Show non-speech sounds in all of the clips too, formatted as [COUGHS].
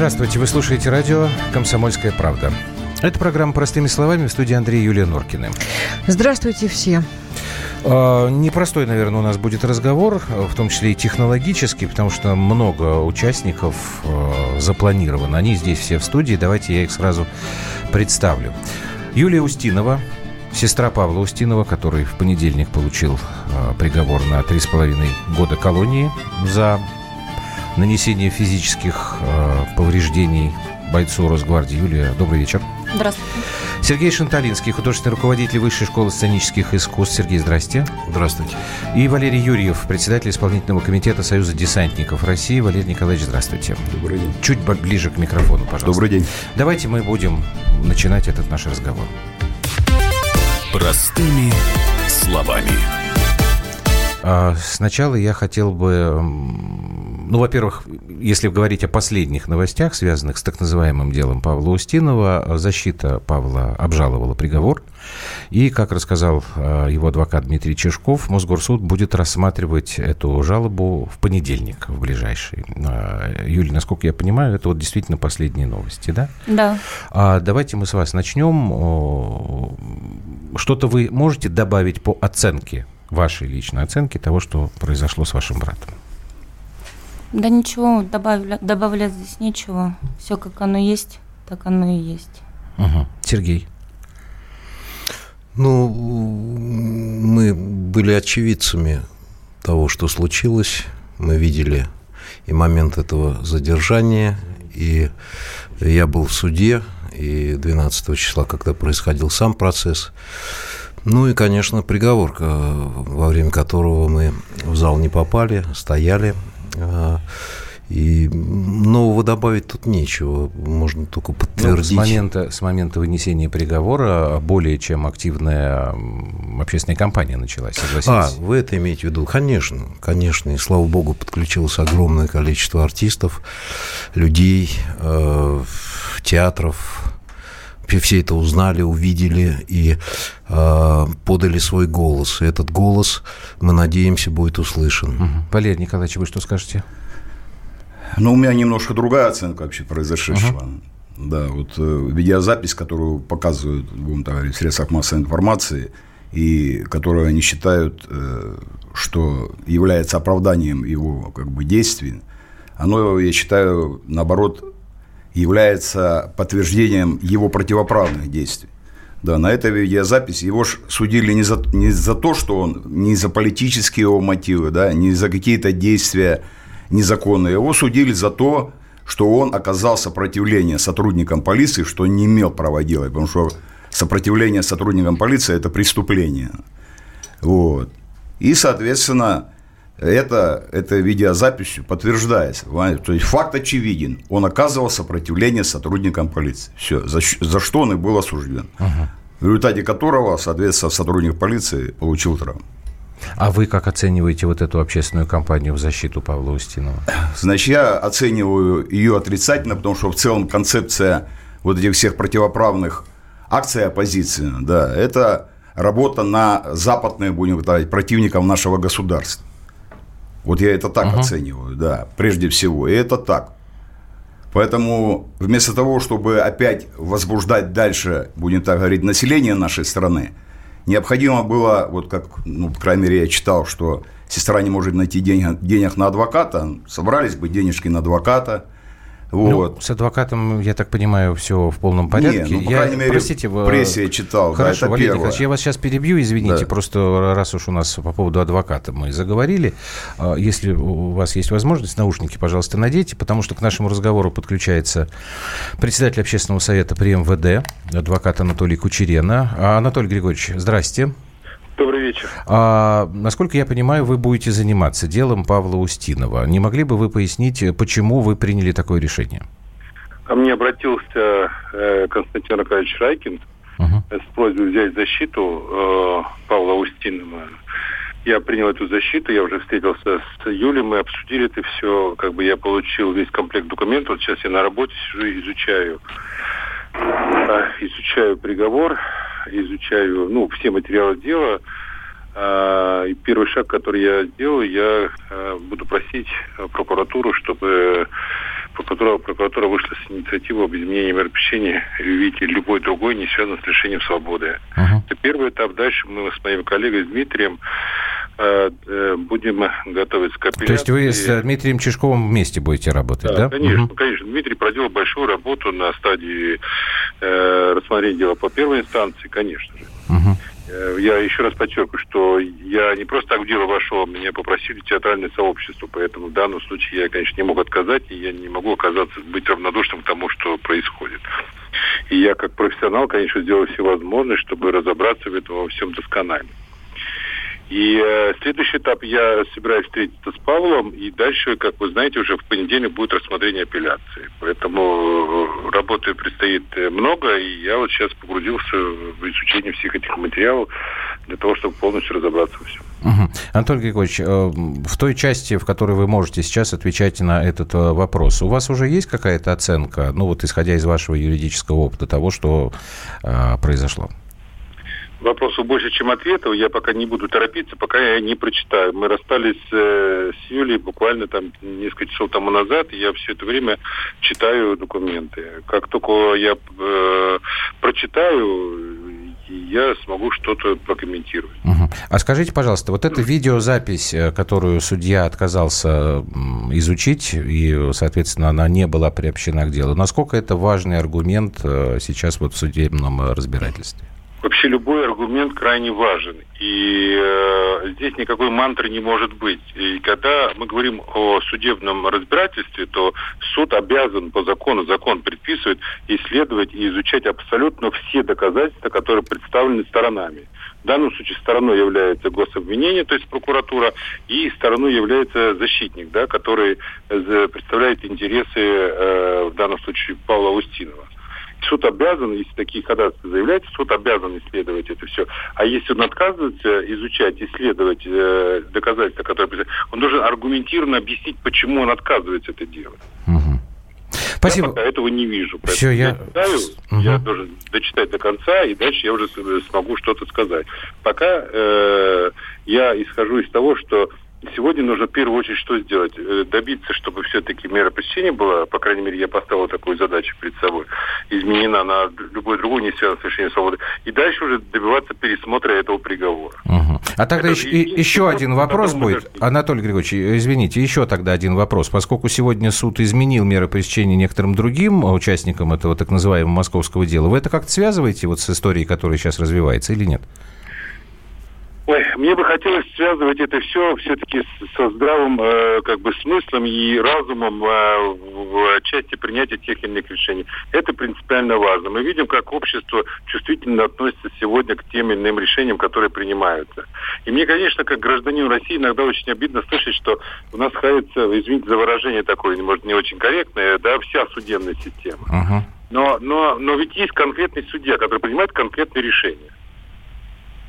Здравствуйте, вы слушаете радио «Комсомольская правда». Это программа «Простыми словами» в студии Андрея Юлия Норкина. Здравствуйте все. А, непростой, наверное, у нас будет разговор, в том числе и технологический, потому что много участников а, запланировано. Они здесь все в студии. Давайте я их сразу представлю. Юлия Устинова, сестра Павла Устинова, который в понедельник получил а, приговор на 3,5 года колонии за нанесение физических повреждений бойцу Росгвардии. Юлия, добрый вечер. Здравствуйте. Сергей Шанталинский, художественный руководитель Высшей школы сценических искусств. Сергей, здрасте. Здравствуйте. И Валерий Юрьев, председатель исполнительного комитета Союза десантников России. Валерий Николаевич, здравствуйте. Добрый день. Чуть ближе к микрофону, пожалуйста. Добрый день. Давайте мы будем начинать этот наш разговор. Простыми словами. А, сначала я хотел бы ну, во-первых, если говорить о последних новостях, связанных с так называемым делом Павла Устинова, защита Павла обжаловала приговор. И, как рассказал э, его адвокат Дмитрий Чешков, Мосгорсуд будет рассматривать эту жалобу в понедельник, в ближайший. Э, Юлия, насколько я понимаю, это вот действительно последние новости, да? Да. А давайте мы с вас начнем. Что-то вы можете добавить по оценке, вашей личной оценке того, что произошло с вашим братом? Да ничего, добавля, добавлять здесь нечего. Все как оно есть, так оно и есть. Угу. Сергей. Ну, мы были очевидцами того, что случилось. Мы видели и момент этого задержания, и я был в суде, и 12 числа, когда происходил сам процесс. Ну и, конечно, приговор, во время которого мы в зал не попали, стояли, и нового добавить тут нечего, можно только подтвердить. Ну, с, момента, с момента вынесения приговора более чем активная общественная кампания началась, согласитесь? А, вы это имеете в виду? Конечно, конечно. И, слава богу, подключилось огромное количество артистов, людей, э, театров, все это узнали, увидели и э, подали свой голос. И этот голос, мы надеемся, будет услышан. Угу. Валерий Николаевич, вы что скажете? Ну, у меня немножко другая оценка вообще произошедшего. Угу. Да, вот э, видеозапись, которую показывают, будем так говорить, в средствах массовой информации, и которую они считают, э, что является оправданием его как бы действий, оно, я считаю, наоборот, является подтверждением его противоправных действий. Да, на этой видеозаписи его судили не за, не за то, что он, не за политические его мотивы, да, не за какие-то действия незаконные. Его судили за то, что он оказал сопротивление сотрудникам полиции, что не имел права делать, потому что сопротивление сотрудникам полиции – это преступление. Вот. И, соответственно, это, это видеозаписью подтверждается. То есть факт очевиден. Он оказывал сопротивление сотрудникам полиции. Все. За, за что он и был осужден. Ага. В результате которого, соответственно, сотрудник полиции получил травму. А вы как оцениваете вот эту общественную кампанию в защиту Павла Устинова? Значит, я оцениваю ее отрицательно, потому что в целом концепция вот этих всех противоправных акций оппозиции, да, это работа на западные, будем говорить, противников нашего государства. Вот я это так uh-huh. оцениваю, да, прежде всего. И это так. Поэтому вместо того, чтобы опять возбуждать дальше, будем так говорить, население нашей страны, необходимо было, вот как, ну, по крайней мере, я читал, что сестра не может найти денег, денег на адвоката, собрались бы денежки на адвоката – вот. Ну, с адвокатом, я так понимаю, все в полном порядке. Не, ну, по крайней я, мере, простите, в прессе читал. Хорошо, да, Валерий Николаевич, я вас сейчас перебью, извините, да. просто раз уж у нас по поводу адвоката мы заговорили, а, если у вас есть возможность, наушники, пожалуйста, надейте, потому что к нашему разговору подключается председатель общественного совета при МВД, адвокат Анатолий Кучерена. А, Анатолий Григорьевич, здрасте. Добрый вечер. А, насколько я понимаю, вы будете заниматься делом Павла Устинова. Не могли бы вы пояснить, почему вы приняли такое решение? Ко мне обратился э, Константин Аркадьевич Райкин uh-huh. с просьбой взять защиту э, Павла Устинова. Я принял эту защиту, я уже встретился с Юлей, мы обсудили это все, как бы я получил весь комплект документов, вот сейчас я на работе сижу и изучаю, э, изучаю приговор, изучаю, ну, все материалы дела. А, и первый шаг, который я сделаю, я а, буду просить прокуратуру, чтобы прокуратура, прокуратура вышла с инициативой об изменении мер пресечения, видите, любой другой не связан с лишением свободы. Uh-huh. Это первый этап. Дальше мы с моим коллегой Дмитрием э, э, будем готовиться к апелляции. То есть вы с Дмитрием Чешковым вместе будете работать, да? да? Конечно, угу. конечно. Дмитрий проделал большую работу на стадии э, рассмотрения дела по первой инстанции, конечно же. Угу. Я еще раз подчеркиваю, что я не просто так в дело вошел, меня попросили театральное сообщество, поэтому в данном случае я, конечно, не мог отказать, и я не могу оказаться, быть равнодушным к тому, что происходит. И я, как профессионал, конечно, сделал все возможное, чтобы разобраться в этом во всем досконально. И э, следующий этап я собираюсь встретиться с Павлом, и дальше, как вы знаете, уже в понедельник будет рассмотрение апелляции. Поэтому э, работы предстоит э, много, и я вот сейчас погрузился в изучение всех этих материалов для того, чтобы полностью разобраться во всем. Угу. Антон Григорьевич, э, в той части, в которой вы можете сейчас отвечать на этот вопрос, у вас уже есть какая-то оценка, ну вот исходя из вашего юридического опыта того, что э, произошло? Вопросов больше, чем ответов. Я пока не буду торопиться, пока я не прочитаю. Мы расстались э, с Юлей буквально там несколько часов тому назад, и я все это время читаю документы. Как только я э, прочитаю, я смогу что-то прокомментировать. Угу. А скажите, пожалуйста, вот эта видеозапись, э, которую судья отказался изучить, и, соответственно, она не была приобщена к делу, насколько это важный аргумент э, сейчас вот в судебном разбирательстве? Вообще любой аргумент крайне важен. И э, здесь никакой мантры не может быть. И когда мы говорим о судебном разбирательстве, то суд обязан по закону, закон предписывает исследовать и изучать абсолютно все доказательства, которые представлены сторонами. В данном случае стороной является гособвинение, то есть прокуратура, и стороной является защитник, да, который э, представляет интересы, э, в данном случае, Павла Устинова суд обязан, если такие ходатайства заявляются, суд обязан исследовать это все. А если он отказывается изучать, исследовать э, доказательства, которые... Он должен аргументированно объяснить, почему он отказывается это делать. Угу. Спасибо. Я пока этого не вижу. Все, я... Я, читаю, угу. я должен дочитать до конца, и дальше я уже смогу что-то сказать. Пока э, я исхожу из того, что Сегодня нужно в первую очередь что сделать? Э, добиться, чтобы все-таки мера пресечения была, по крайней мере, я поставил такую задачу перед собой, изменена на любой другой не связанный с лишением свободы. И дальше уже добиваться пересмотра этого приговора. Угу. А тогда Это, еще, и, еще один вопрос будет. Даже... Анатолий Григорьевич, извините, еще тогда один вопрос. Поскольку сегодня суд изменил меры пресечения некоторым другим участникам этого так называемого московского дела, вы это как-то связываете вот с историей, которая сейчас развивается или нет? Ой, мне бы хотелось связывать это все все-таки со здравым э, как бы смыслом и разумом э, в части принятия тех или иных решений. Это принципиально важно. Мы видим, как общество чувствительно относится сегодня к тем или иным решениям, которые принимаются. И мне, конечно, как гражданин России иногда очень обидно слышать, что у нас хается, извините за выражение такое, может, не очень корректное, да, вся судебная система. Uh-huh. Но, но, но ведь есть конкретный судья, который принимает конкретные решения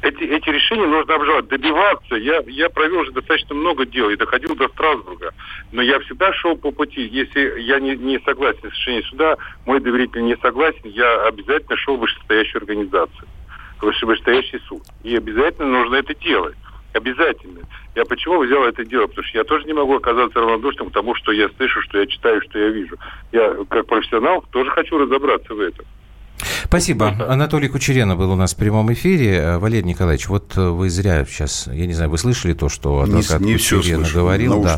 эти, эти решения нужно обжаловать, добиваться. Я, я провел уже достаточно много дел и доходил до Страсбурга. Но я всегда шел по пути. Если я не, не согласен с решением суда, мой доверитель не согласен, я обязательно шел в вышестоящую организацию, в вышестоящий суд. И обязательно нужно это делать. Обязательно. Я почему взял это дело? Потому что я тоже не могу оказаться равнодушным к тому, что я слышу, что я читаю, что я вижу. Я, как профессионал, тоже хочу разобраться в этом. Спасибо. Анатолий Кучерена был у нас в прямом эфире. Э, Валерий Николаевич, вот э, вы зря сейчас, я не знаю, вы слышали то, что адвокат не, не Кучерена говорил? Да.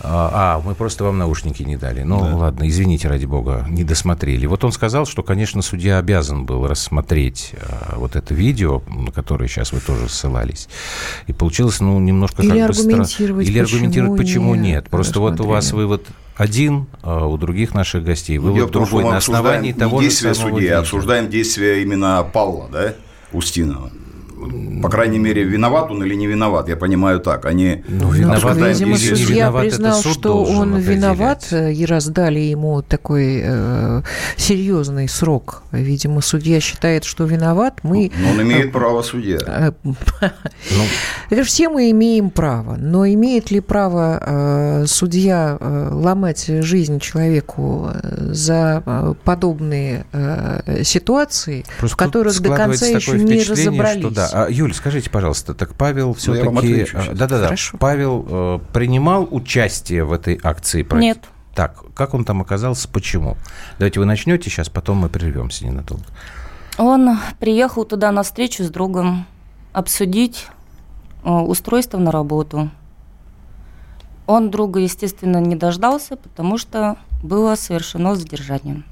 А, а, мы просто вам наушники не дали. Ну, да. ладно, извините, ради бога, не досмотрели. Вот он сказал, что, конечно, судья обязан был рассмотреть а, вот это видео, на которое сейчас вы тоже ссылались. И получилось, ну, немножко Или как бы... Или аргументировать, почему нет. нет. Просто вот у вас вывод один, а у других наших гостей вывод Дело другой. На основании того не действия судьи, а обсуждаем действия именно Павла, да, Устинова. По крайней мере, виноват он или не виноват, я понимаю так. Они ну, виноват, видимо, судья виноват, признал, что он виноват, и раздали ему такой э, серьезный срок. Видимо, судья считает, что виноват. Мы... Но он имеет э, право судья. Э, ну. [LAUGHS] Это все мы имеем право. Но имеет ли право э, судья э, ломать жизнь человеку за э, подобные э, ситуации, Просто в которых до конца еще не разобрались? Что, да, а, Юль, скажите, пожалуйста, так Павел все-таки... Ну, да-да-да. Павел э, принимал участие в этой акции? Против... Нет. Так, как он там оказался, почему? Давайте вы начнете сейчас, потом мы прервемся ненадолго. Он приехал туда на встречу с другом обсудить э, устройство на работу. Он друга, естественно, не дождался, потому что было совершено задержание.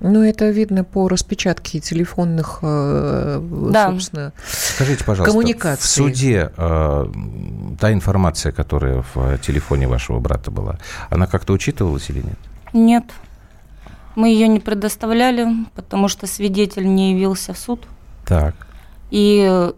Ну, это видно по распечатке телефонных, э, Да. собственно, Скажите, пожалуйста, Коммуникации. в суде э, та информация, которая в телефоне вашего брата была, она как-то учитывалась или нет? Нет, мы ее не предоставляли, потому что свидетель не явился в суд. Так. И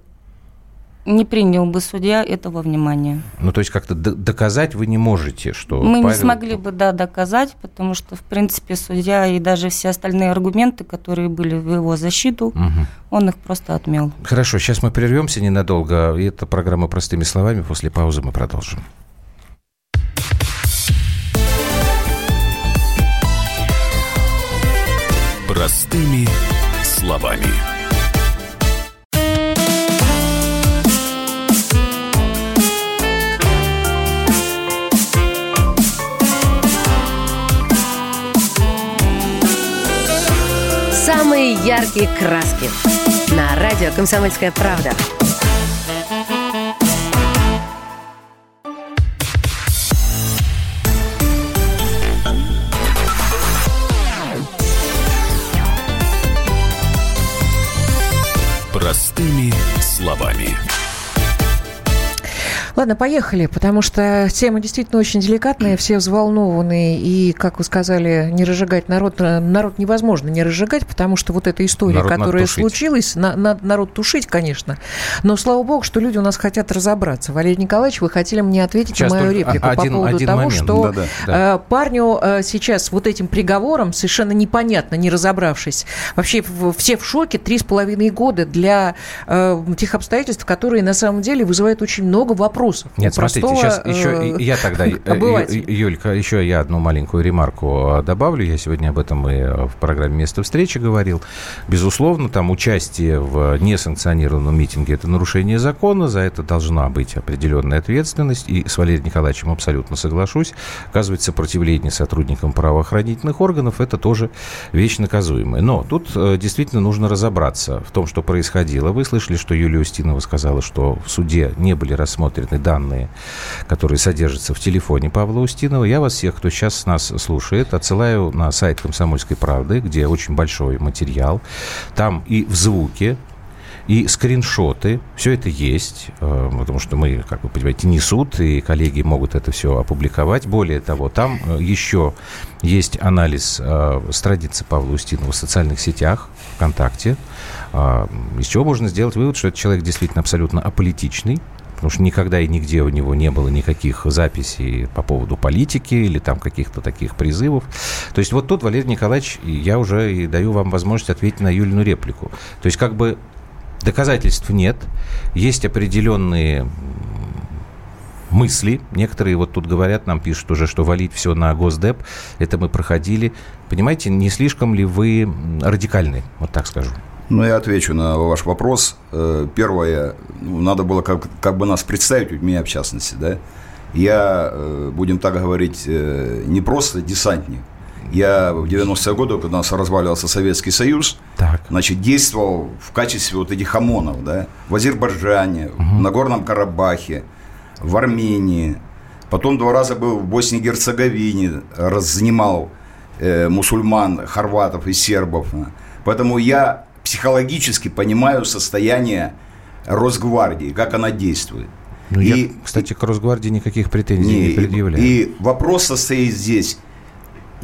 не принял бы судья этого внимания. Ну, то есть как-то д- доказать вы не можете, что Мы не Павел- смогли бы, да, доказать, потому что, в принципе, судья и даже все остальные аргументы, которые были в его защиту, Мгм. он их просто отмел. Хорошо, сейчас мы прервемся ненадолго. И это программа «Простыми словами». После паузы мы продолжим. Простыми словами. Яркие краски. На радио «Комсомольская правда». Простыми словами. Ладно, поехали, потому что тема действительно очень деликатная, все взволнованы, и, как вы сказали, не разжигать народ, э, народ невозможно не разжигать, потому что вот эта история, Народ которая случилась, на- надо народ тушить, конечно, но, слава богу, что люди у нас хотят разобраться. Валерий Николаевич, вы хотели мне ответить Сейчас на мою реплику один- по поводу один того, момент. что Да-да, да. э, парню э, сейчас вот этим приговором, совершенно непонятно, не разобравшись, вообще все в шоке, три с половиной года для тех обстоятельств, которые на самом деле вызывают очень много вопросов. У Нет, смотрите, простого, сейчас еще э, я тогда, [LAUGHS] э, Юлька, еще я одну маленькую ремарку э, добавлю. Я сегодня об этом и в программе «Место встречи» говорил. Безусловно, там участие в несанкционированном митинге – это нарушение закона. За это должна быть определенная ответственность. И с Валерием Николаевичем абсолютно соглашусь. Оказывать сопротивление сотрудникам правоохранительных органов – это тоже вещь наказуемая. Но тут действительно нужно разобраться в том, что происходило. Вы слышали, что Юлия Устинова сказала, что в суде не были рассмотрены данные, которые содержатся в телефоне Павла Устинова. Я вас всех, кто сейчас нас слушает, отсылаю на сайт «Комсомольской правды», где очень большой материал. Там и в звуке, и скриншоты, все это есть, э, потому что мы, как вы понимаете, не суд, и коллеги могут это все опубликовать. Более того, там э, еще есть анализ э, страницы Павла Устинова в социальных сетях, ВКонтакте, э, из чего можно сделать вывод, что этот человек действительно абсолютно аполитичный, потому что никогда и нигде у него не было никаких записей по поводу политики или там каких-то таких призывов. То есть вот тут, Валерий Николаевич, я уже и даю вам возможность ответить на Юлину реплику. То есть как бы доказательств нет, есть определенные мысли. Некоторые вот тут говорят, нам пишут уже, что валить все на Госдеп, это мы проходили. Понимаете, не слишком ли вы радикальны, вот так скажу? Ну, я отвечу на ваш вопрос. Э, Первое, ну, надо было как, как бы нас представить, меня в частности, да. Я, э, будем так говорить, э, не просто десантник. Я в 90-е годы, когда у нас разваливался Советский Союз, Так. значит, действовал в качестве вот этих ОМОНов, да, в Азербайджане, в Нагорном Карабахе, в Армении. Потом два раза был в Боснии и Герцеговине, разнимал э, мусульман, хорватов и сербов. Поэтому я психологически понимаю состояние Росгвардии, как она действует. Ну, И- я, кстати, к Росгвардии никаких претензий не, не, и- предъявляю. И, вопрос состоит здесь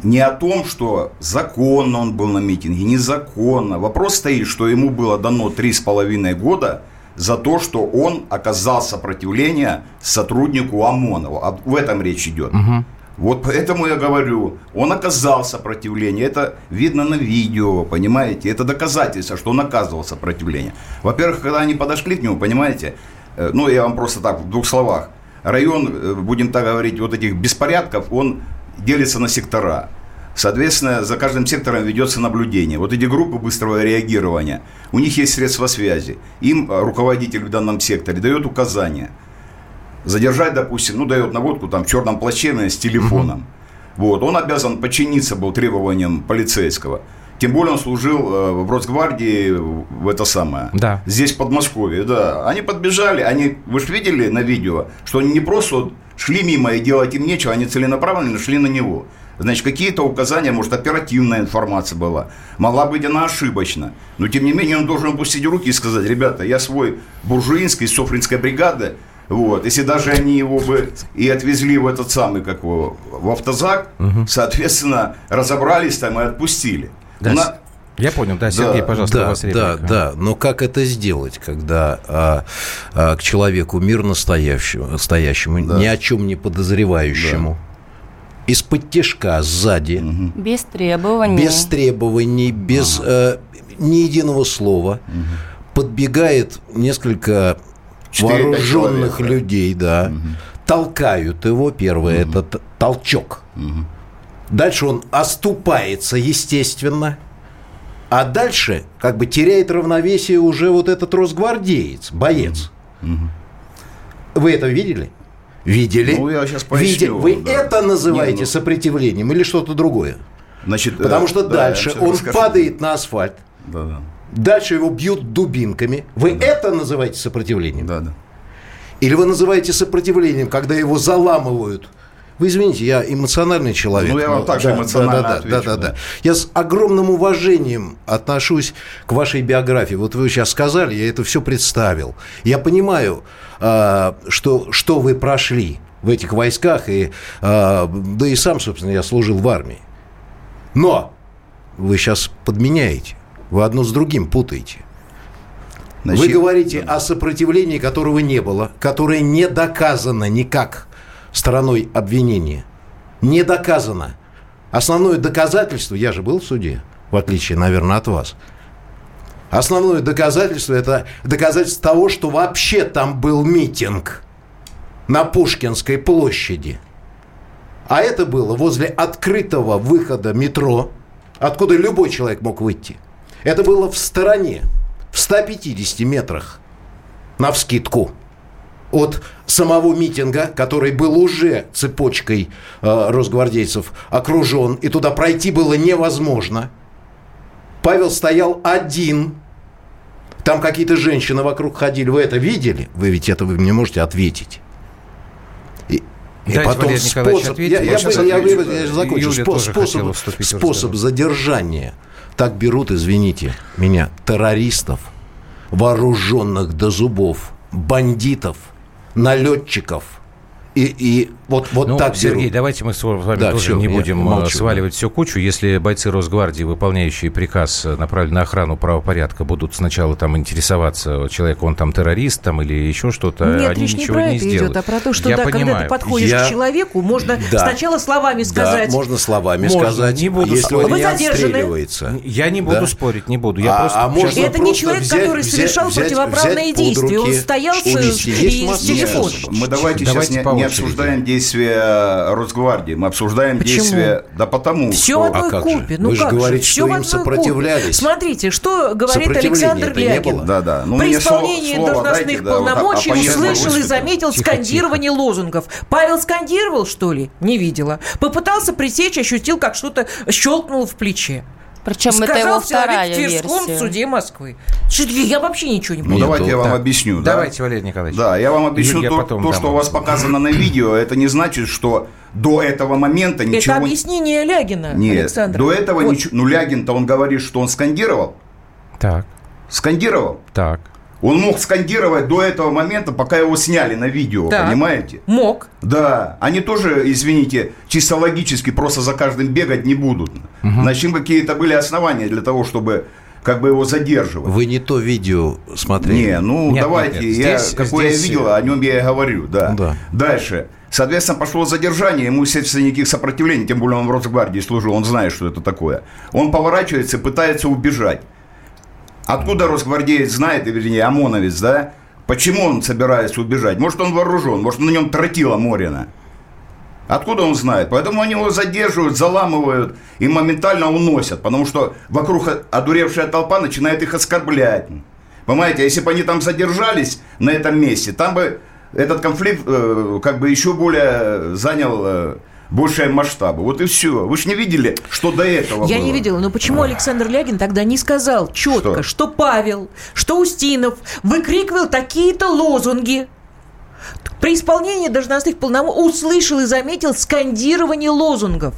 не о том, что законно он был на митинге, незаконно. Вопрос стоит, что ему было дано три с половиной года за то, что он оказал сопротивление сотруднику ОМОНа. А В этом речь идет. Вот поэтому я говорю, он оказал сопротивление. Это видно на видео, понимаете? Это доказательство, что он оказывал сопротивление. Во-первых, когда они подошли к нему, понимаете, э, ну, я вам просто так, в двух словах. Район, э, будем так говорить, вот этих беспорядков, он делится на сектора. Соответственно, за каждым сектором ведется наблюдение. Вот эти группы быстрого реагирования, у них есть средства связи. Им э, руководитель в данном секторе дает указания. Задержать, допустим, ну, дает наводку там в черном плаще с телефоном. Вот, он обязан подчиниться был требованиям полицейского. Тем более он служил э, в Росгвардии в это самое. Да. Здесь, в Подмосковье, да. Они подбежали, они, вы же видели на видео, что они не просто вот шли мимо и делать им нечего, они целенаправленно шли на него. Значит, какие-то указания, может, оперативная информация была. Могла быть она ошибочна. Но, тем не менее, он должен опустить руки и сказать, ребята, я свой буржуинский, софринской бригады, вот, если даже они его бы и отвезли в этот самый, как его, в автозак, угу. соответственно, разобрались там и отпустили. Да, На... Я понял, да, Сергей, да, пожалуйста, да, у вас реплика. Да, да, но как это сделать, когда а, а, к человеку мирно стоящему, стоящему да. ни о чем не подозревающему, да. из-под тяжка сзади, угу. без требований, без требований, без ага. э, ни единого слова, угу. подбегает несколько вооруженных людей, да, угу. толкают его, первое, угу. это толчок. Угу Дальше он оступается, естественно. А дальше как бы теряет равновесие уже вот этот росгвардеец, боец. Угу. Вы это видели? Видели? Ну, я сейчас поясню. Видели. Вы да. это называете Не, ну... сопротивлением или что-то другое? Значит, Потому что да, дальше он расскажу. падает на асфальт. Да, да. Дальше его бьют дубинками. Вы да. это называете сопротивлением? Да, да. Или вы называете сопротивлением, когда его заламывают вы извините, я эмоциональный человек. Ну, я вам также да, эмоционально да, да, отвечу, да, да, да, да. Я с огромным уважением отношусь к вашей биографии. Вот вы сейчас сказали, я это все представил. Я понимаю, а, что, что вы прошли в этих войсках, и, а, да и сам, собственно, я служил в армии. Но вы сейчас подменяете, вы одно с другим путаете. Значит, вы говорите да. о сопротивлении, которого не было, которое не доказано никак стороной обвинения. Не доказано. Основное доказательство, я же был в суде, в отличие, наверное, от вас. Основное доказательство – это доказательство того, что вообще там был митинг на Пушкинской площади. А это было возле открытого выхода метро, откуда любой человек мог выйти. Это было в стороне, в 150 метрах, на вскидку от самого митинга, который был уже цепочкой э, росгвардейцев окружен, и туда пройти было невозможно. Павел стоял один. Там какие-то женщины вокруг ходили. Вы это видели? Вы ведь это вы мне можете ответить. И, и потом способ, я, я, я, я, я, я закончу. Спо, способ, способ задержания. Так берут, извините меня, террористов, вооруженных до зубов, бандитов – налетчиков, и, и вот, вот ну, так Сергей, берут. давайте мы с вами да, тоже все, не будем молчу, сваливать да. всю кучу. Если бойцы Росгвардии, выполняющие приказ, э, направленный на охрану правопорядка, будут сначала там интересоваться, человек, он там террорист там, или еще что-то, Нет, они речь ничего не про не это сделают. идет, а про то, что Я да, понимаю. когда ты подходишь Я... к человеку, можно да. сначала словами сказать. Да, можно словами можно, сказать, не буду если он не отстреливается. Я не буду да? спорить, не буду. Я а, просто... а можно это не человек, взять, который совершал взять, противоправные взять действия. Он стоял с телефоном. Мы давайте сейчас не обсуждаем действия действия Росгвардии, мы обсуждаем Почему? действия... Да потому Все что... в одной а купе. Ну Вы же говорите, что им сопротивлялись. Купе. Смотрите, что говорит Александр Лягин. Да, да. Ну, При исполнении слово, должностных дайте, полномочий да, услышал и заметил тихо, скандирование тихо. лозунгов. Павел скандировал, что ли? Не видела. Попытался пресечь, ощутил, как что-то щелкнуло в плече. Причем Сказал это его вторая в Тверском версия. суде Москвы. Я вообще ничего не понимаю. Ну, давайте я вам объясню. Да? Давайте, Валерий Николаевич. Да, я вам объясню я то, то что у вас показано на видео, это не значит, что до этого момента ничего... Это объяснение Лягина, Нет, Александр. до этого вот. ничего... Ну, Лягин-то он говорит, что он скандировал. Так. Скандировал. Так. Он мог скандировать до этого момента, пока его сняли на видео, да. понимаете? Мог. Да. Они тоже, извините, чисто логически просто за каждым бегать не будут. Угу. Значит, какие-то были основания для того, чтобы как бы его задерживать. Вы не то видео смотрели? Не, ну нет, давайте, нет, нет. я, здесь, какое здесь... я видел, о нем я и говорю, да. да. Дальше. Соответственно, пошло задержание, ему, естественно, никаких сопротивлений, тем более он в Росгвардии служил, он знает, что это такое. Он поворачивается и пытается убежать. Откуда росгвардеец знает, вернее, ОМОНовец, да? Почему он собирается убежать? Может, он вооружен, может, на нем тротила Морина. Откуда он знает? Поэтому они его задерживают, заламывают и моментально уносят, потому что вокруг одуревшая толпа начинает их оскорблять. Понимаете, если бы они там задержались на этом месте, там бы этот конфликт э, как бы еще более занял э, большие масштабы. Вот и все. Вы же не видели, что до этого Я было. не видела, но почему Александр Лягин тогда не сказал четко, Что? что, Павел, что Устинов выкрикивал такие-то лозунги? При исполнении должностных полномочий услышал и заметил скандирование лозунгов.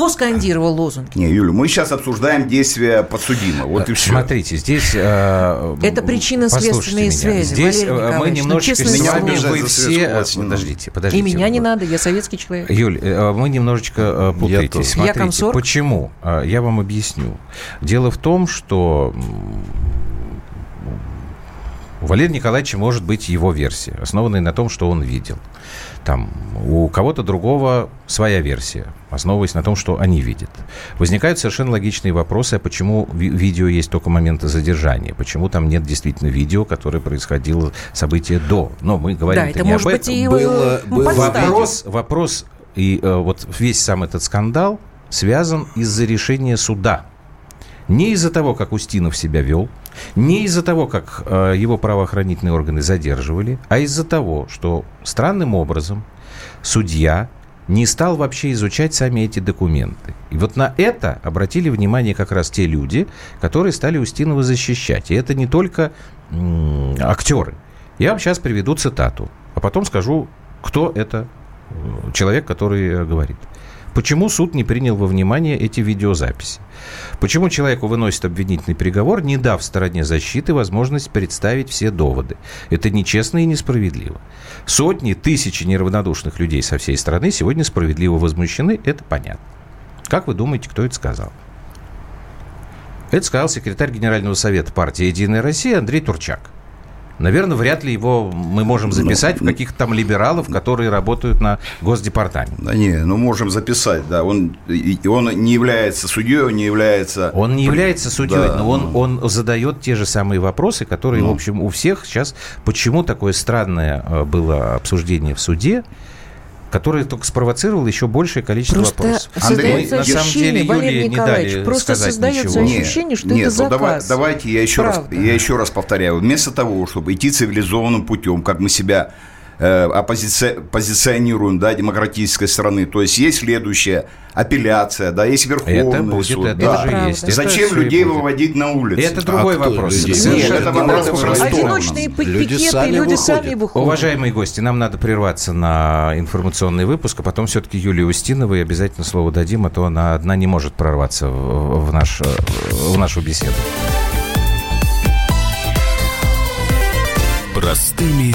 Кто скандировал лозунги? Не, Юля, мы сейчас обсуждаем действия подсудимого. Вот и все. Смотрите, здесь... э, Это причинно-следственные послушайте меня. связи, Здесь Валерий э, мы ну, немножечко честное с вами, вы все... э. Подождите, подождите. И меня не надо, я советский человек. Юль, э, вы немножечко э, путаетесь. Я Смотрите, почему? Э, Я вам объясню. Дело в том, что Валерия Николаевича может быть его версия, основанная на том, что он видел. Там у кого-то другого своя версия, основываясь на том, что они видят. Возникают совершенно логичные вопросы, а почему ви- видео есть только моменты задержания, почему там нет действительно видео, которое происходило событие до. Но мы говорим Да, это не может об быть этом. и его Было-. Вопрос, вопрос и э, вот весь сам этот скандал связан из-за решения суда. Не из-за того, как Устинов себя вел, не из-за того, как э, его правоохранительные органы задерживали, а из-за того, что странным образом судья не стал вообще изучать сами эти документы. И вот на это обратили внимание как раз те люди, которые стали Устинова защищать. И это не только м, актеры. Я вам сейчас приведу цитату, а потом скажу, кто это э, человек, который э, говорит. Почему суд не принял во внимание эти видеозаписи? Почему человеку выносит обвинительный приговор, не дав стороне защиты возможность представить все доводы? Это нечестно и несправедливо. Сотни, тысячи неравнодушных людей со всей страны сегодня справедливо возмущены, это понятно. Как вы думаете, кто это сказал? Это сказал секретарь Генерального совета партии «Единая Россия» Андрей Турчак. Наверное, вряд ли его мы можем записать в каких-то там либералов, которые работают на Госдепартаменте. Да не, ну можем записать, да. Он, он не является судьей, он не является... Он не является судьей, Да, но он, ну. он задает те же самые вопросы, которые, в Ну. общем, у всех сейчас... Почему такое странное э, было обсуждение в суде, которое только спровоцировало еще большее количество Просто вопросов? Андрей, создается на самом деле, Валерий Юлии не дали просто сказать создается ничего. Ощущение, что нет, это ну давай- заказ. давайте я еще, раз, Правда. я еще раз повторяю. Вместо того, чтобы идти цивилизованным путем, как мы себя э, оппозиция- позиционируем, да, демократической страны, то есть есть следующая апелляция, да, есть Верховный Это будет, суд. это да. правда. есть. это Зачем и людей будет. выводить на улицу? Это другой А вопрос. людей Совершенно выводит? не Это вопрос. Одиночные Люди пикеты, сами люди сами выходят. выходят. Уважаемые гости, нам надо прерваться на информационный выпуск, а потом все-таки Юлии Устиновой обязательно слово дадим, а то она одна не может прорваться в, в наш, в нашу беседу. Простыми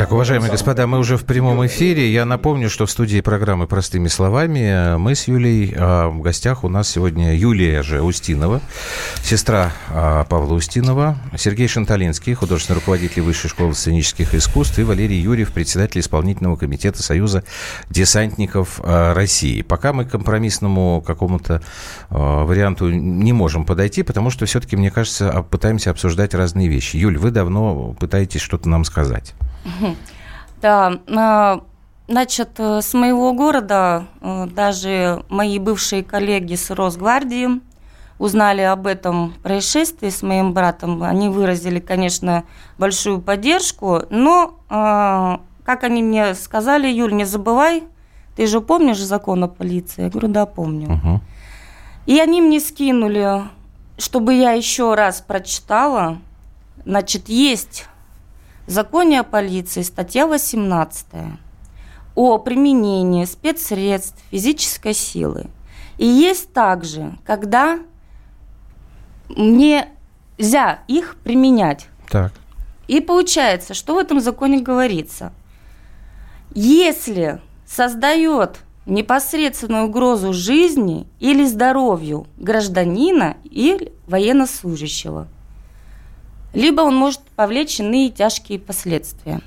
Так, уважаемые господа, мы уже в прямом эфире. Я напомню, что в студии программы «Простыми словами» мы с Юлей, а в гостях у нас сегодня Юлия же Устинова, сестра а, Павла Устинова, Сергей Шанталинский, художественный руководитель Высшей школы сценических искусств, и Валерий Юрьев, председатель исполнительного комитета Союза десантников а, России. Пока мы к компромиссному какому-то а, варианту не можем подойти, потому что все-таки, мне кажется, пытаемся обсуждать разные вещи. Юль, вы давно пытаетесь что-то нам сказать. Да, а, значит, э, с моего города э, даже мои бывшие коллеги с Росгвардии узнали об этом происшествии с моим братом. Они выразили, конечно, большую поддержку, но, э, как они мне сказали, Юль, не забывай, ты же помнишь закон о полиции? Я говорю, да, помню. Мгм. И они мне скинули, чтобы я еще раз прочитала. Значит, есть законе о полиции статья 18 о применении спецсредств физической силы. И есть также, когда нельзя их применять. Так. И получается, что в этом законе говорится? Если создает непосредственную угрозу жизни или здоровью гражданина или военнослужащего, либо он может повлечь иные тяжкие последствия.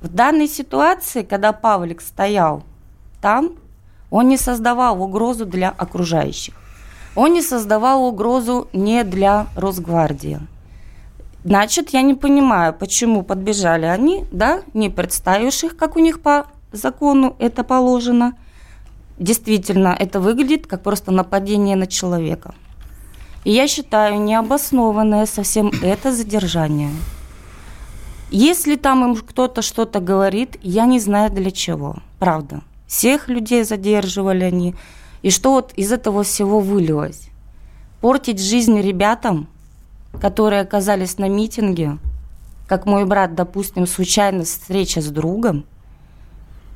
В данной ситуации, когда Павлик стоял там, он не создавал угрозу для окружающих. Он не создавал угрозу не для Росгвардии. Значит, я не понимаю, почему подбежали они, да, не представивших, как у них по закону это положено. Действительно, это выглядит как просто нападение на человека. И я считаю необоснованное совсем это задержание. Если там им кто-то что-то говорит, я не знаю для чего, правда. Всех людей задерживали они. И что вот из этого всего вылилось? Портить жизнь ребятам, которые оказались на митинге, как мой брат, допустим, случайно встреча с другом,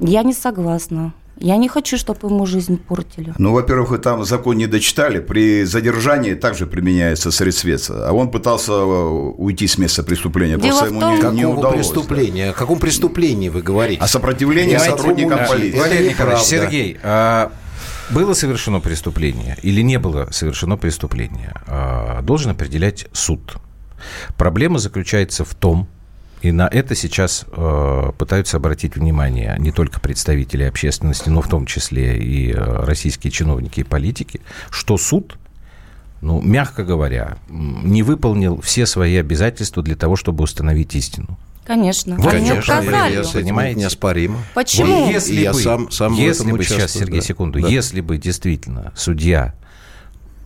я не согласна. Я не хочу, чтобы ему жизнь портили. Ну, во-первых, вы там закон не дочитали. При задержании также применяется средство. А он пытался э, уйти с места преступления. Дело Просто ему том, не, Какого не удалось. преступления? О каком преступлении вы говорите? А сопротивление Понимаете, сотрудникам полиции. Валерий Николаевич. Сергей, а было совершено преступление или не было совершено преступление, а, должен определять суд. Проблема заключается в том, и на это сейчас э, пытаются обратить внимание не только представители общественности, но в том числе и э, российские чиновники и политики, что суд, ну, мягко говоря, не выполнил все свои обязательства для того, чтобы установить истину. Конечно. Вот Конечно, отказали. я с этим понимаете? неоспоримо. Почему? Вот если И я бы, сам- сам если бы сейчас, Сергей, да. секунду, Да. если бы действительно судья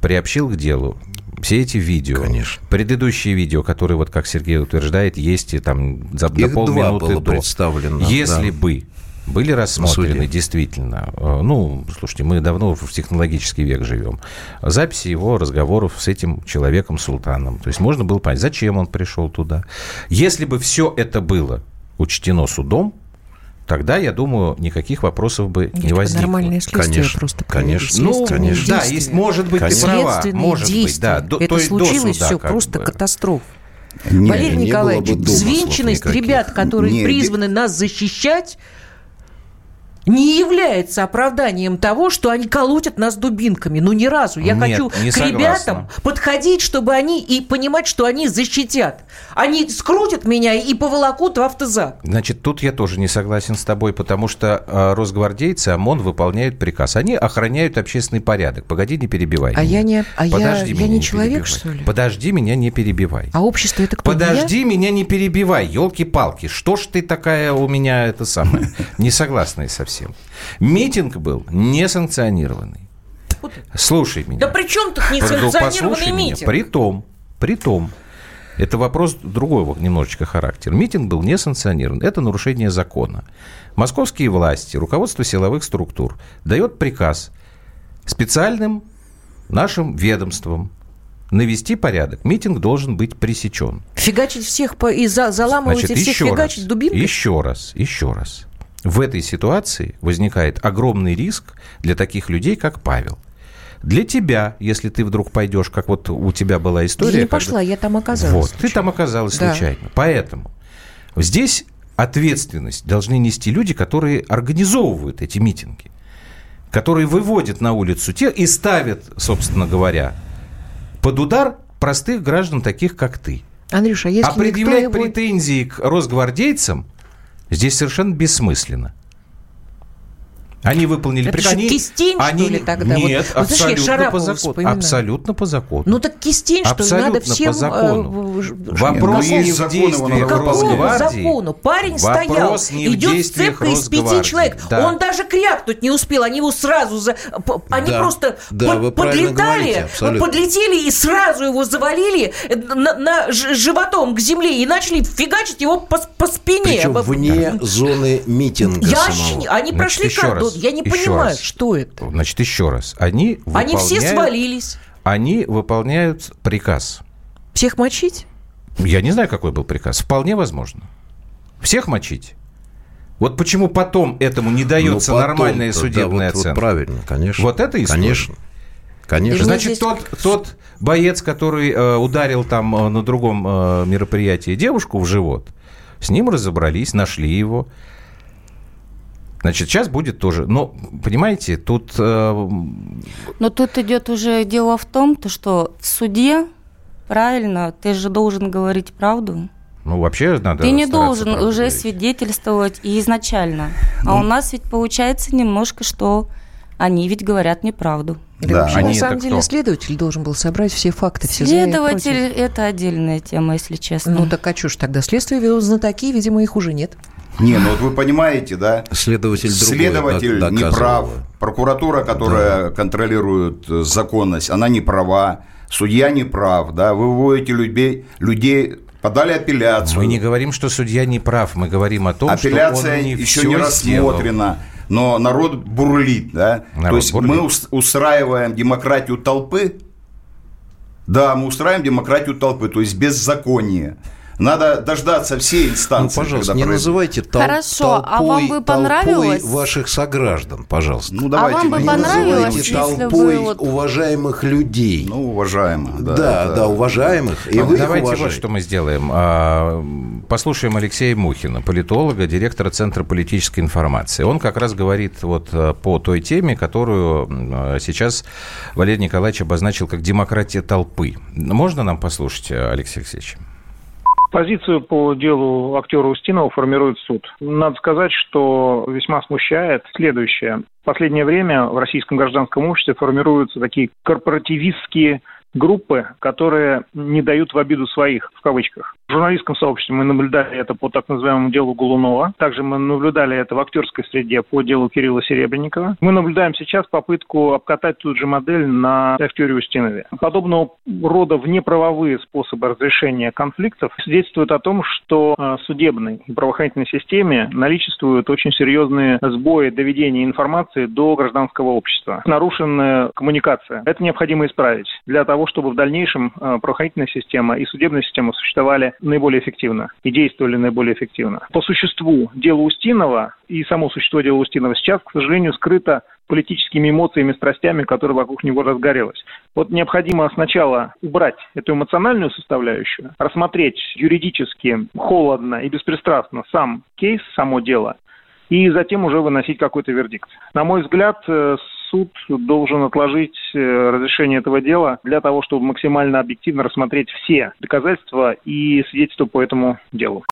приобщил к делу все эти видео, Конечно. предыдущие видео, которые, вот как Сергей утверждает, есть и там за, Их два полминуты было до. представлено, Если да. бы были рассмотрены суде. действительно, э, ну, слушайте, мы давно в технологический век живем, записи его разговоров с этим человеком, султаном. То есть можно было понять, зачем он пришел туда. Если бы все это было учтено судом, тогда, я думаю, никаких вопросов бы не Нет, возникло. Нормальное следствие Конечно, просто конечно. Ну, конечно. да, есть, может быть, ты Конечно. права. Следственные Может быть, да. До- Это до случилось суда все просто бы. катастрофа. Не, Валерий не Николаевич, бы взвинченность ребят, которые Не, призваны нас защищать, не является оправданием того, что они колотят нас дубинками. Ну, ни разу. Я Нет, хочу не к согласна. ребятам подходить, чтобы они и понимать, что они защитят. Они скрутят меня и поволокут в автозак. Значит, тут я тоже не согласен с тобой, потому что э, росгвардейцы, ОМОН выполняют приказ. Они охраняют общественный порядок. Погоди, не перебивай. А меня. я не- а я- Подожди я меня, не человек, перебивай. что ли? Подожди меня, не перебивай. А общество это кто? не я? Подожди меня, не перебивай, елки-палки. Что ж ты такая у меня это самое, [LAUGHS] несогласная совсем. Митинг был несанкционированный. Слушай меня. Да при чем тут Ну, несанкционированный послушай меня. митинг? При том, при том, это вопрос другого немножечко характера. Митинг был не санкционирован. Это нарушение закона. Московские власти, руководство силовых структур дает приказ специальным нашим ведомствам навести порядок. Митинг должен быть пресечен. Фигачить всех по, и за, заламывать Значит, и всех фигачить раз, дубинкой? Еще раз, еще раз. В этой ситуации возникает огромный риск для таких людей, как Павел. Для тебя, если ты вдруг пойдешь, как вот у тебя была история. Я не когда- пошла, я там оказалась. Вот, ты случайно. там оказалась Да. случайно. Поэтому здесь ответственность должны нести люди, которые организовывают эти митинги, которые выводят на улицу те и ставят, собственно говоря, под удар простых граждан, таких как ты. Андрюша, а если а предъявлять его... претензии к росгвардейцам здесь совершенно бессмысленно. Они выполнили Это приказ. что, Они- кистень, что они- ли, тогда? Вот- Нет, вот абсолютно по Шарапова закону. вспоминаю. Абсолютно по закону. Ну так кистень, что ли, надо всем... по закону. э, в- в- Вопрос не в действиях Росгвардии. закону? Парень Вопрос стоял, идет цепкой из пяти человек. Да. Он даже крякнуть не успел, они его сразу... За... Они Да, просто да, под- подлетали, говорите, подлетели и сразу его завалили э, на, на ж- животом к земле и начали фигачить его по, по спине. Причем вне зоны митинга Я самого. Они прошли еще. Раз, Я не понимаю, раз. что это. Значит, еще раз. Они Они все выполняют- свалились. Они выполняют приказ. Всех мочить? Я не знаю, какой был приказ. Вполне возможно. Всех мочить. Вот почему потом этому не Ну, дается потом-то, нормальная да, судебная вот- вот оценка. правильно, конечно. Вот это история. Конечно. Конечно. Значит, тот, тот боец, который э, ударил там э, на другом э, мероприятии девушку в живот, с ним разобрались, нашли его. Значит, сейчас будет тоже. Но, понимаете, тут... э, Но тут идет уже дело в том, то, что в суде, правильно, ты же должен говорить правду. Ну, вообще надо Ты не должен уже говорить. свидетельствовать и изначально. А у нас ведь получается немножко, что они ведь говорят неправду. Да, вообще, они на самом кто? деле следователь должен был собрать все факты, все Следователь это отдельная тема, если честно. Ну так а что ж тогда? Следствие ведут знатоки, видимо, их уже нет. Не, ну вот вы понимаете, да? Следователь Следователь док- не прав. Прокуратура, которая контролирует э, законность, она не права. Судья не прав, да? Вы выводите людей, людей подали апелляцию. Мы не говорим, что судья не прав, мы говорим о том, Апелляция что он не еще не сделал. рассмотрена. Но народ бурлит, да? Народ То есть бурлит. мы ус- устраиваем демократию толпы. Да, мы устраиваем демократию толпы, то есть беззаконие. Надо дождаться всей Ну, инстанции. пожалуйста, когда не называйте тол- Хорошо, а толпой, вам бы понравилось? толпой ваших сограждан, пожалуйста. Ну, давайте вам бы не понравилось, если толпой бы вот- уважаемых людей. Ну, уважаемо. Да, да, это- да, уважаемых. И Ну, вы Давайте вот уважаете. что мы сделаем. А, Послушаем Алексея Мухина, политолога, директора Центра политической информации. Он как раз говорит вот э, по той теме, которую э, сейчас Валерий Николаевич обозначил как демократия толпы. Можно нам послушать, э, Алексей Алексеевич? Позицию по делу актера Устинова формирует суд. Надо сказать, что весьма смущает следующее. В последнее время в российском гражданском обществе формируются такие корпоративистские группы, которые не дают в обиду своих, в кавычках. В журналистском сообществе мы наблюдали это по так называемому делу Голунова. Также мы наблюдали это в актерской среде по делу Кирилла Серебренникова. Мы наблюдаем сейчас попытку обкатать ту же модель на актере Устинове. Подобного рода внеправовые способы разрешения конфликтов свидетельствуют о том, что э, судебной и правоохранительной системе наличествуют очень серьезные сбои доведения информации до гражданского общества. Нарушенная коммуникация. Это необходимо исправить для того, чтобы в дальнейшем э, правоохранительная система и судебная система существовали наиболее эффективно и действовали наиболее эффективно. По существу дела Устинова и само существо дела Устинова сейчас, к сожалению, скрыто политическими эмоциями, страстями, которые вокруг него разгорелось. Вот необходимо сначала убрать эту эмоциональную составляющую, рассмотреть юридически, холодно и беспристрастно сам кейс, само дело, и затем уже выносить какой-то вердикт. На мой взгляд, э, суд должен отложить э, разрешение этого дела для того, чтобы максимально объективно рассмотреть все доказательства и свидетельства по этому делу.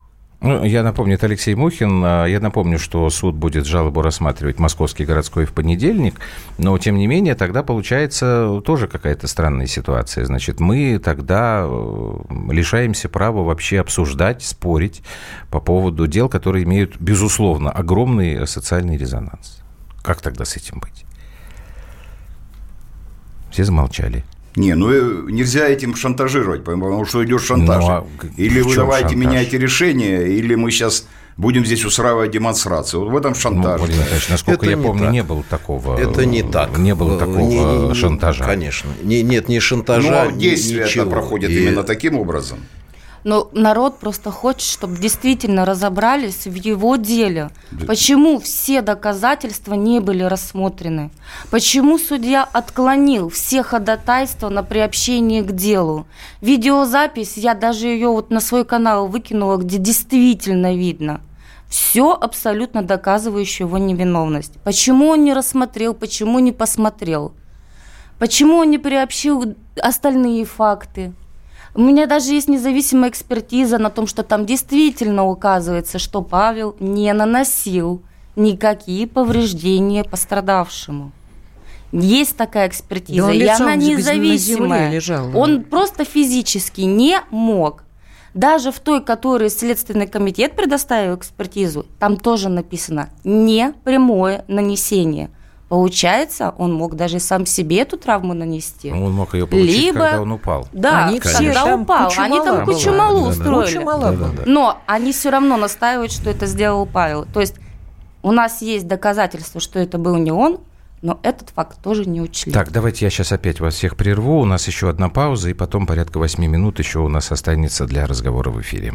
Ну, я напомню, это Алексей Мухин. А, Я напомню, что суд будет жалобу рассматривать Московский городской в понедельник, но, тем не менее, тогда получается тоже какая-то странная ситуация. Значит, мы тогда э, лишаемся права вообще обсуждать, спорить по поводу дел, которые имеют, безусловно, огромный социальный резонанс. Как тогда с этим быть? Все замолчали. Не, ну э, нельзя этим шантажировать, потому что идет шантаж. Ну, а или вы давайте шантаж? меняйте решение, или мы сейчас будем здесь устраивать демонстрацию. Вот в этом Ну, шантаж. Владимир Николаевич, насколько Это я не помню, так. не было такого. Это не так. Не было Э, такого не- не- шантажа. Конечно. Не- нет, не Ну, шантажа, а ни- действие это ничего. проходит И- именно таким образом. Но народ просто хочет, чтобы действительно разобрались в его деле. Почему все доказательства не были рассмотрены? Почему судья отклонил все ходатайства на приобщение к делу? Видеозапись, я даже ее вот на свой канал выкинула, где действительно видно. Все абсолютно доказывающее его невиновность. Почему он не рассмотрел, почему не посмотрел? Почему он не приобщил остальные факты? У меня даже есть независимая экспертиза на том, что там действительно указывается, что Павел не наносил никакие повреждения пострадавшему. Есть такая экспертиза, Да и она независимая. лежал. Он просто физически не мог. Даже в той, которую Следственный комитет предоставил экспертизу, там тоже написано «не прямое нанесение». Получается, он мог даже сам себе эту травму нанести. Он мог ее получить, Либо- когда он упал. Да, Они когда там упал. кучу Они там кучу малу устроили. Куча мала было. Но они все равно настаивают, что это сделал Павел. То есть у нас есть доказательства, что это был не он, но этот факт тоже не учли. Так, давайте я сейчас опять вас всех прерву. У нас еще одна пауза, и потом порядка 8 минут еще у нас останется для разговора в эфире.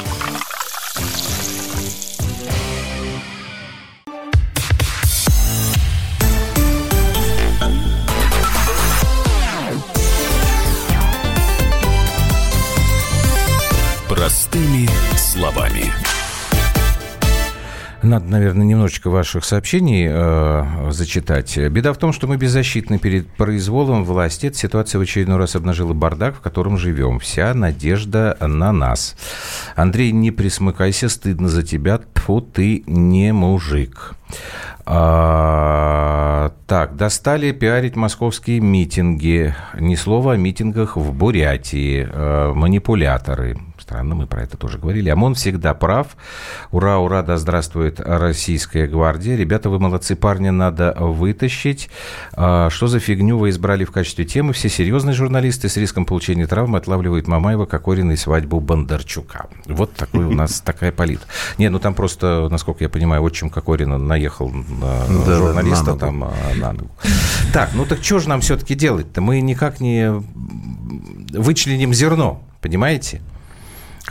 Простыми словами. Надо, наверное, немножечко ваших сообщений э, зачитать. Беда в том, что мы беззащитны перед произволом власти. Эта ситуация в очередной раз обнажила бардак, в котором живем. Вся надежда на нас. Андрей, не присмыкайся, стыдно за тебя. Тфу, ты не мужик. А, так, достали пиарить московские митинги. Ни слова о митингах в Бурятии. А, манипуляторы странно, мы про это тоже говорили. ОМОН всегда прав. Ура, ура, да здравствует Российская гвардия. Ребята, вы молодцы, парни, надо вытащить. А, что за фигню вы избрали в качестве темы? Все серьезные журналисты с риском получения травмы отлавливают Мамаева, Кокорина и свадьбу Бондарчука. Вот такой у нас такая политика. Не, ну там просто, насколько я понимаю, отчим Кокорина наехал на журналиста там а, на ногу. Так, ну так что же нам все-таки делать-то? Мы никак не вычленим зерно, понимаете?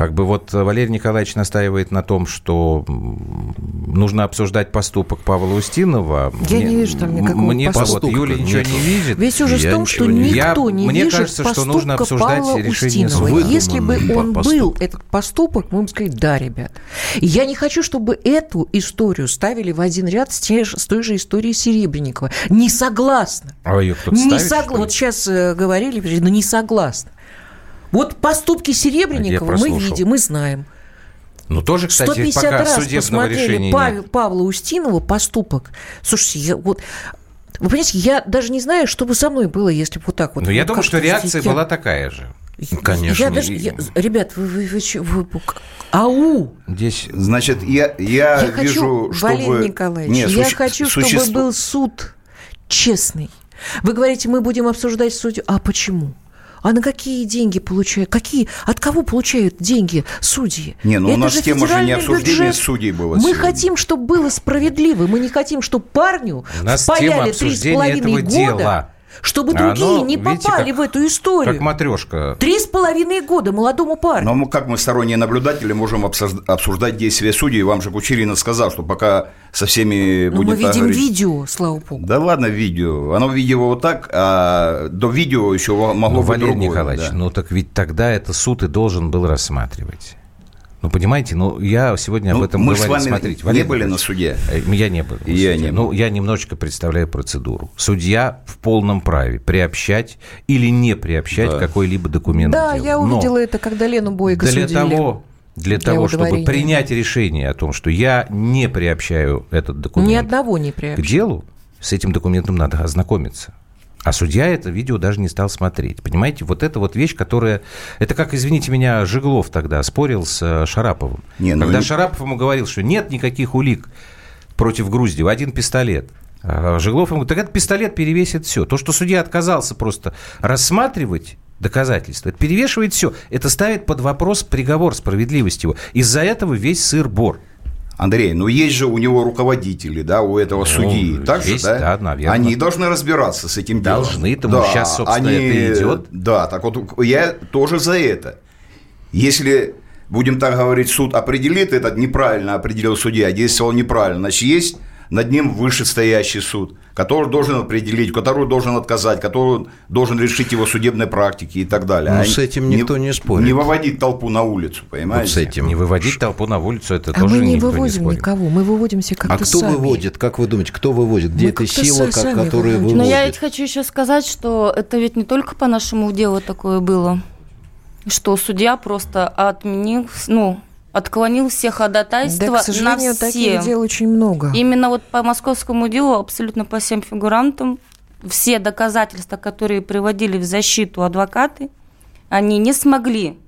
Как бы вот Валерий Николаевич настаивает на том, что нужно обсуждать поступок Павла Устинова. Я мне, не вижу там никакого мне поступка. Вот Юля ничего не видит. Весь ужас в том, что никто я, не мне видит кажется, что нужно обсуждать Павла решение Устинова. Если бы он поступок. был, этот поступок, мы бы сказали, да, ребят. Я не хочу, чтобы эту историю ставили в один ряд с, те, с той же историей Серебренникова. Не согласна. А ее кто-то не ставит, согла... Вот сейчас э, говорили, но не согласна. Вот поступки Серебренникова мы видим, мы знаем. Ну, тоже, кстати, 150 пока раз судебного решения Пав... нет. Павла Устинова поступок. Слушайте, я, вот вы понимаете, я даже не знаю, что бы со мной было, если бы вот так вот. Но вот я думаю, что реакция я... была такая же. Конечно. Я даже, я, ребят, вы, вы, вы, вы, вы ау! Здесь, значит, я, я, я вижу, хочу, чтобы... Валерий Николаевич, Нет, я суще... хочу, чтобы был суд честный. Вы говорите, мы будем обсуждать судью. А почему? А на какие деньги получают? Какие? От кого получают деньги судьи? Не, ну Это у нас же тема же не обсуждения бюджет. судей была. Мы сегодня. хотим, чтобы было справедливо. Мы не хотим, чтобы парню у нас впаяли три с половиной года. дела. Чтобы А другие оно, не видите, попали как- в эту историю. Как матрешка. Три с половиной года молодому парню. Но мы, как мы сторонние наблюдатели можем обсужд- обсуждать действия судей. Вам же Кучерина сказал, что пока со всеми Но будем мы так видим говорить- видео, слава богу. Да ладно, видео. Оно видео вот так, а до видео еще могло Ну, быть Валерий другое, Николаевич, да. ну так ведь тогда это суд и должен был рассматривать. Ну, понимаете, ну, я сегодня об Ну, этом мы с говорил. вами Смотрите, не Валерий были на суде. э, Я не был. на Я суде. не Ну, был. я немножечко представляю процедуру. Судья в полном праве приобщать или не приобщать Да. какой-либо документ. Да, к я Но увидела это, когда Лену Бойко для судили. того, для того, чтобы принять решение о том, что я не приобщаю этот документ Ни одного не к приобщили. делу, с этим документом надо ознакомиться. А судья это видео даже не стал смотреть. Понимаете, вот это вот вещь, которая... Это как, извините меня, Жиглов тогда спорил с э, Шараповым. Не, ну Когда не- Шарапов ему говорил, что нет никаких улик против Груздева, один пистолет. А Жиглов ему говорит, так этот пистолет перевесит все. То, что судья отказался просто рассматривать доказательства, это перевешивает все. Это ставит под вопрос приговор справедливости его. Из-за этого весь сыр-бор. Андрей, ну есть же у него руководители, да, у этого судьи. Так же, Ну, да? да, наверное. Они должны разбираться с этим делом. Должны, тому щас, собственно, это идет. Да, так вот я тоже за это. Если, будем так говорить, суд определит этот неправильно определил судья, действовал неправильно, значит, есть над ним вышестоящий суд, который должен определить, который должен отказать, который должен решить его судебной практики и так далее. Ну, А с этим никто не спорит. Не выводить толпу на улицу, понимаете? Вот с этим. Не выводить толпу на улицу, это А тоже мы не никто выводим спорит. никого, мы выводимся как-то А кто сами. выводит? Как вы думаете, кто выводит? Где Мы эта сила, сами которая выводим. выводит? Но я ведь хочу еще сказать, что это ведь не только по нашему делу такое было, что судья просто отменил, ну, отклонил все ходатайства Да, к сожалению, на все. таких дел очень много. Именно вот по московскому делу абсолютно по всем фигурантам все доказательства, которые приводили в защиту адвокаты, они не смогли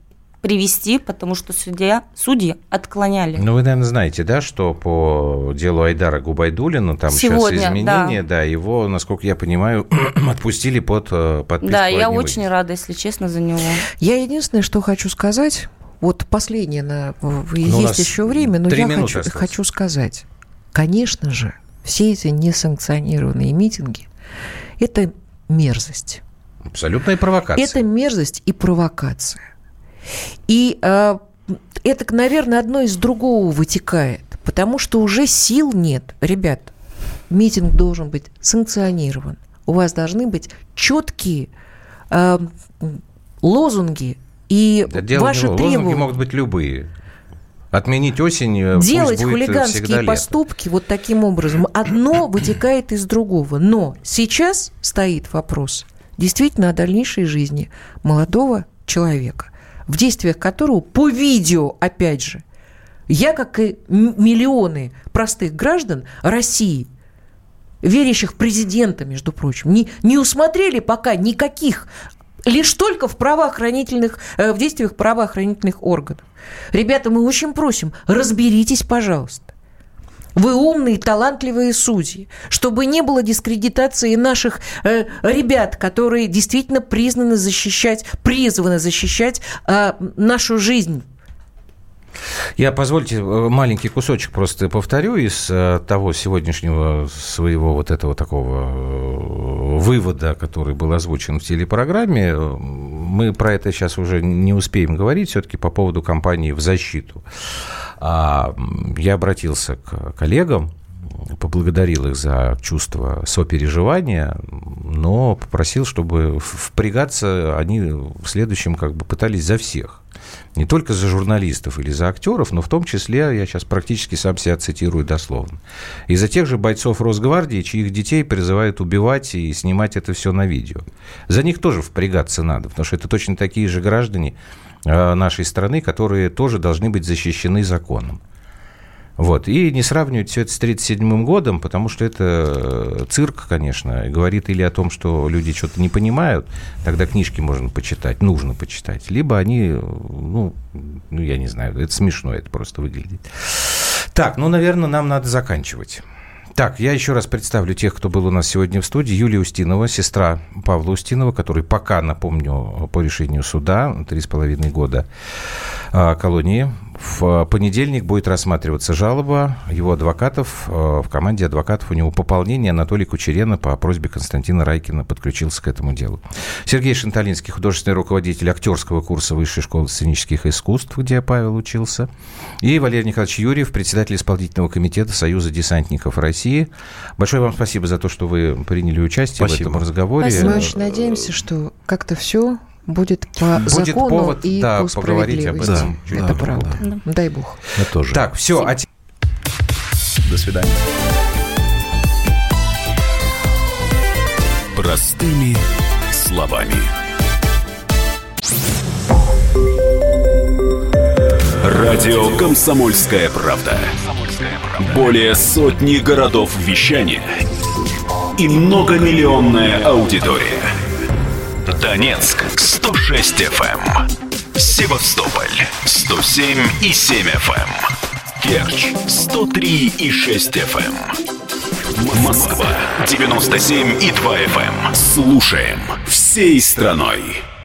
привести, потому что судья, судьи отклоняли. Ну, вы, наверное, знаете, да, что по делу Айдара Губайдулина там Сегодня, сейчас изменения, да. да, его, насколько я понимаю, [CLEARS THROAT] отпустили под э, подписку. Да, я очень рада, если честно, за него. Я единственное, что хочу сказать, вот последнее, на, ну, есть еще время, но я хочу, хочу сказать, конечно же, все эти несанкционированные митинги – это мерзость. Абсолютная провокация. Это мерзость и провокация. И э, это, наверное, одно из другого вытекает, потому что уже сил нет. Ребят, митинг должен быть санкционирован. У вас должны быть четкие э, лозунги и да ваши требования. Лозунги могут быть любые. Отменить осень. Э, Делать хулиганские поступки лето. вот таким образом. Одно [COUGHS] вытекает из другого. Но сейчас стоит вопрос действительно о дальнейшей жизни молодого человека в действиях которого по видео, опять же, я, как и миллионы простых граждан России, верящих президента, между прочим, не, не усмотрели пока никаких лишь только в правоохранительных, э, в действиях правоохранительных органов. Ребята, мы очень просим, разберитесь, пожалуйста. Вы умные, талантливые судьи, чтобы не было дискредитации наших э, ребят, которые действительно признаны защищать, призваны защищать э, нашу жизнь. Я, позвольте, э, маленький кусочек просто повторю из э, того сегодняшнего своего вот этого такого вывода, который был озвучен в телепрограмме. Мы про это сейчас уже не успеем говорить, все-таки по поводу кампании в защиту. А, я обратился к коллегам, поблагодарил их за чувство сопереживания, но попросил, чтобы впрягаться они в следующем как бы пытались за всех. Не только за журналистов или за актеров, но в том числе, я сейчас практически сам себя цитирую дословно, и за тех же бойцов Росгвардии, чьих детей призывают убивать и снимать это все на видео. За них тоже впрягаться надо, потому что это точно такие же граждане, Э, нашей страны, которые тоже должны быть защищены законом. Вот. И не сравнивать все это с 1937 годом, потому что это э, цирк, конечно, говорит или о том, что люди что-то не понимают, тогда книжки можно почитать, нужно почитать, либо они, ну, ну, я не знаю, это смешно, это просто выглядит. Так, ну, наверное, нам надо заканчивать. Так, я еще раз представлю тех, кто был у нас сегодня в студии. Юлия Устинова, сестра Павла Устинова, который пока, напомню, по решению суда, три с половиной года а, колонии в понедельник будет рассматриваться жалоба его адвокатов. Э, в команде адвокатов у него пополнение. Анатолий Кучерена по просьбе Константина Райкина подключился к этому делу. Сергей Шанталинский, художественный руководитель актерского курса Высшей школы сценических искусств, где Павел учился. И Валерий Николаевич Юрьев, председатель исполнительного комитета Союза десантников России. Большое вам спасибо за то, что вы приняли участие спасибо. в этом разговоре. Спасибо. Мы очень надеемся, что как-то все будет по будет закону повод, и да, по справедливости. Об этом. Да, Это да, правда. Да. Дай бог. Я тоже. Так, все. А... До свидания. Простыми словами. Радио «Комсомольская правда». Более сотни городов вещания и многомиллионная аудитория. Донецк 106 FM. Севастополь 107 и 7 FM. Керчь 103 и 6 FM. Москва 97 и 2 FM. Слушаем всей страной.